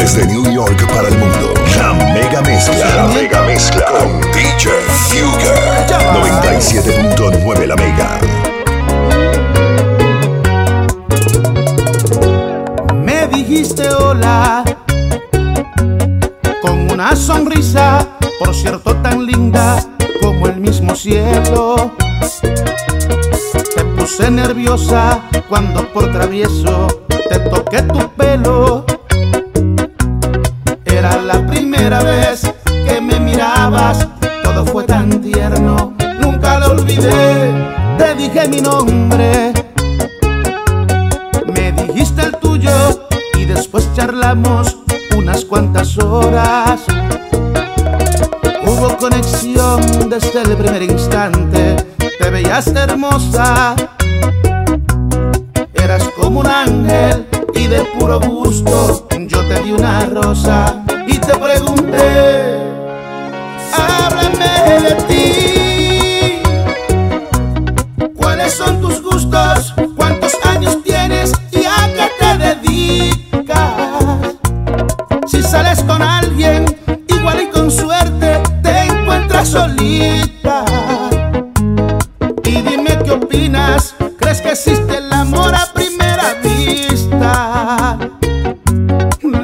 Desde New York para el mundo, la mega mezcla. La mega mezcla con DJ Fugger. 97.9 la mega. Me dijiste hola con una sonrisa, por cierto tan linda como el mismo cielo. Te puse nerviosa cuando por travieso te toqué tu pelo. Te dije mi nombre, me dijiste el tuyo y después charlamos unas cuantas horas. Hubo conexión desde el primer instante, te veías hermosa. Eras como un ángel y de puro gusto yo te di una rosa y te pregunté, háblame de ti.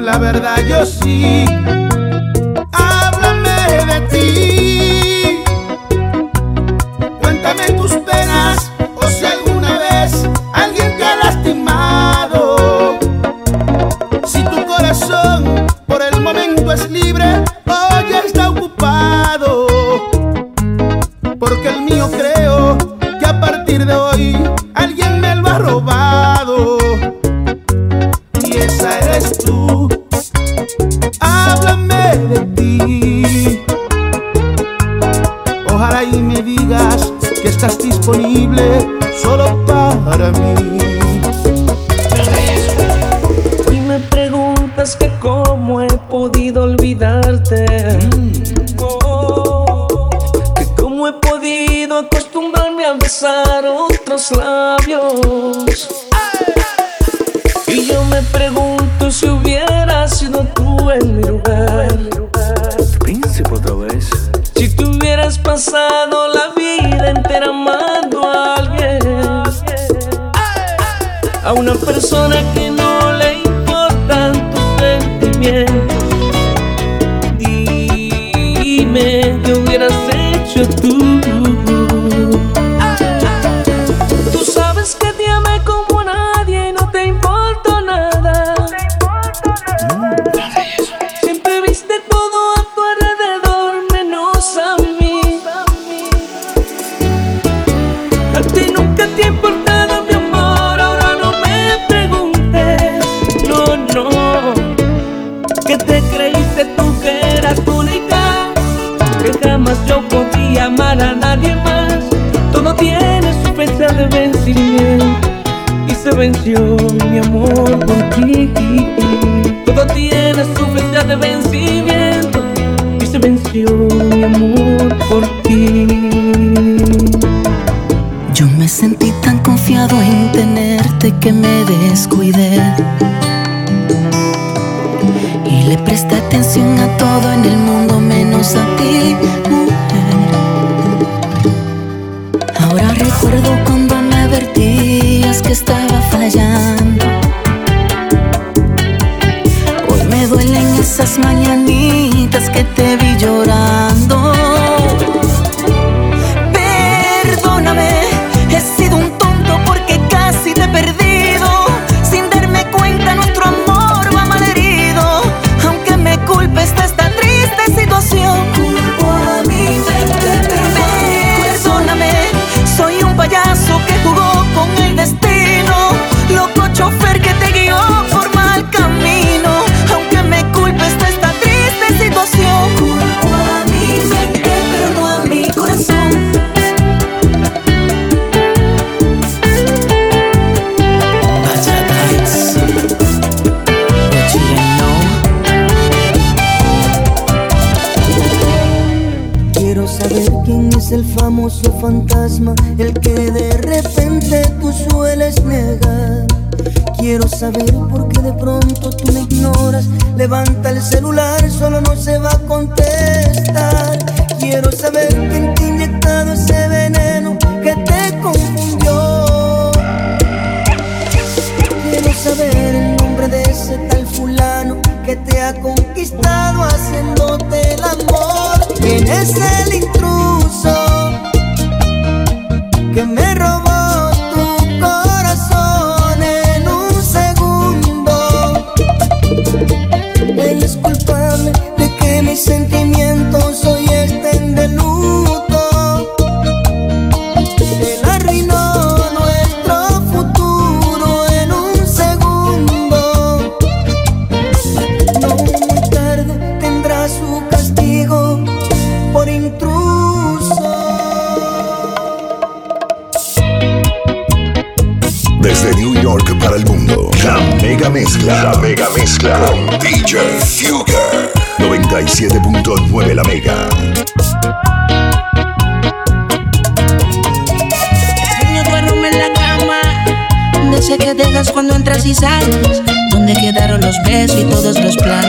La verdad yo sí. Si tú hubieras pasado la vida entera amando a alguien, a una persona que no Y se venció mi amor por ti. Todo tiene su fecha de vencimiento. Y se venció mi amor por ti. Yo me sentí tan confiado en tenerte que me descuidé. Y le presté atención a todo en el mundo menos a ti, mujer. Ahora recuerdo cuando que estaba fallando. Hoy me duelen esas mañanitas fantasma, el que de repente tú sueles negar. Quiero saber por qué de pronto tú me ignoras. Levanta el celular, solo no se va a contestar. Quiero saber quién te ha inyectado ese veneno que te confunde Desde New York para el mundo. La mega mezcla. La mega mezcla. Con DJ Fugger. 97.9 La mega. Niño, duerme en la cama. Donde sé que dejas cuando entras y sales. Donde quedaron los besos y todos los planes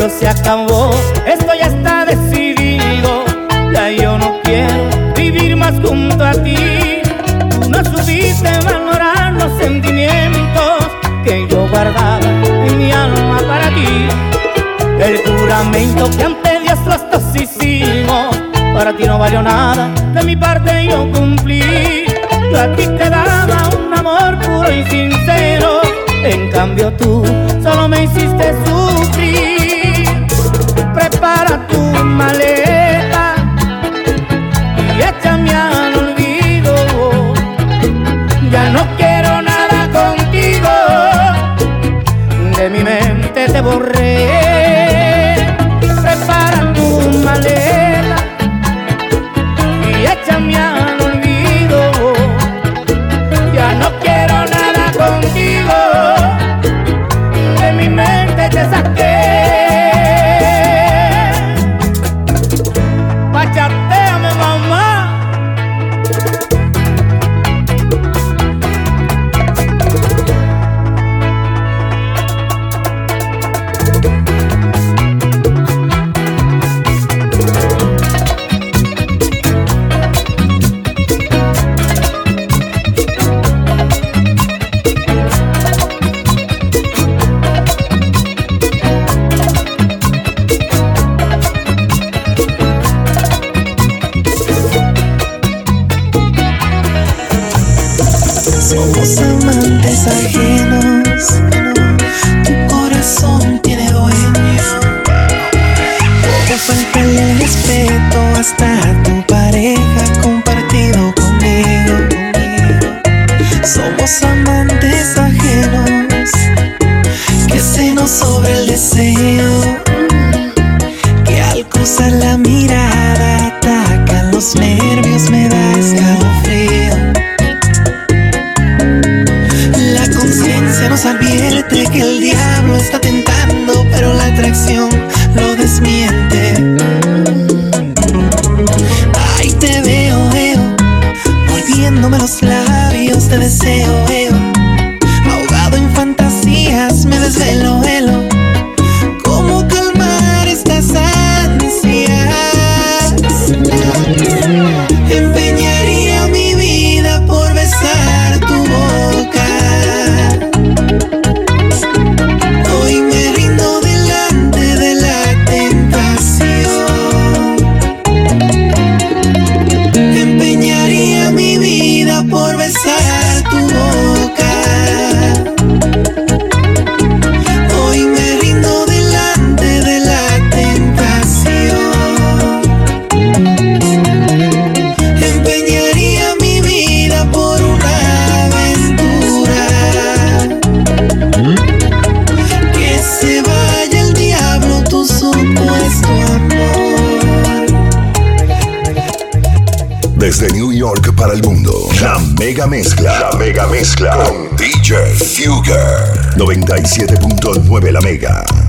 no se acabó, esto ya está decidido. Ya yo no quiero vivir más junto a ti. Tú no supiste valorar los sentimientos que yo guardaba en mi alma para ti. El juramento que ante Dios los dos hicimos, para ti no valió nada, de mi parte yo cumplí. Yo a ti te faltarle el respeto hasta tu pareja compartido conmigo. Somos amantes ajenos que se nos sobre el deseo. Que al cruzar la mirada atacan los nervios. Desde New York para el mundo, la mega mezcla. La mega mezcla con DJ Fugger. 97.9 la mega.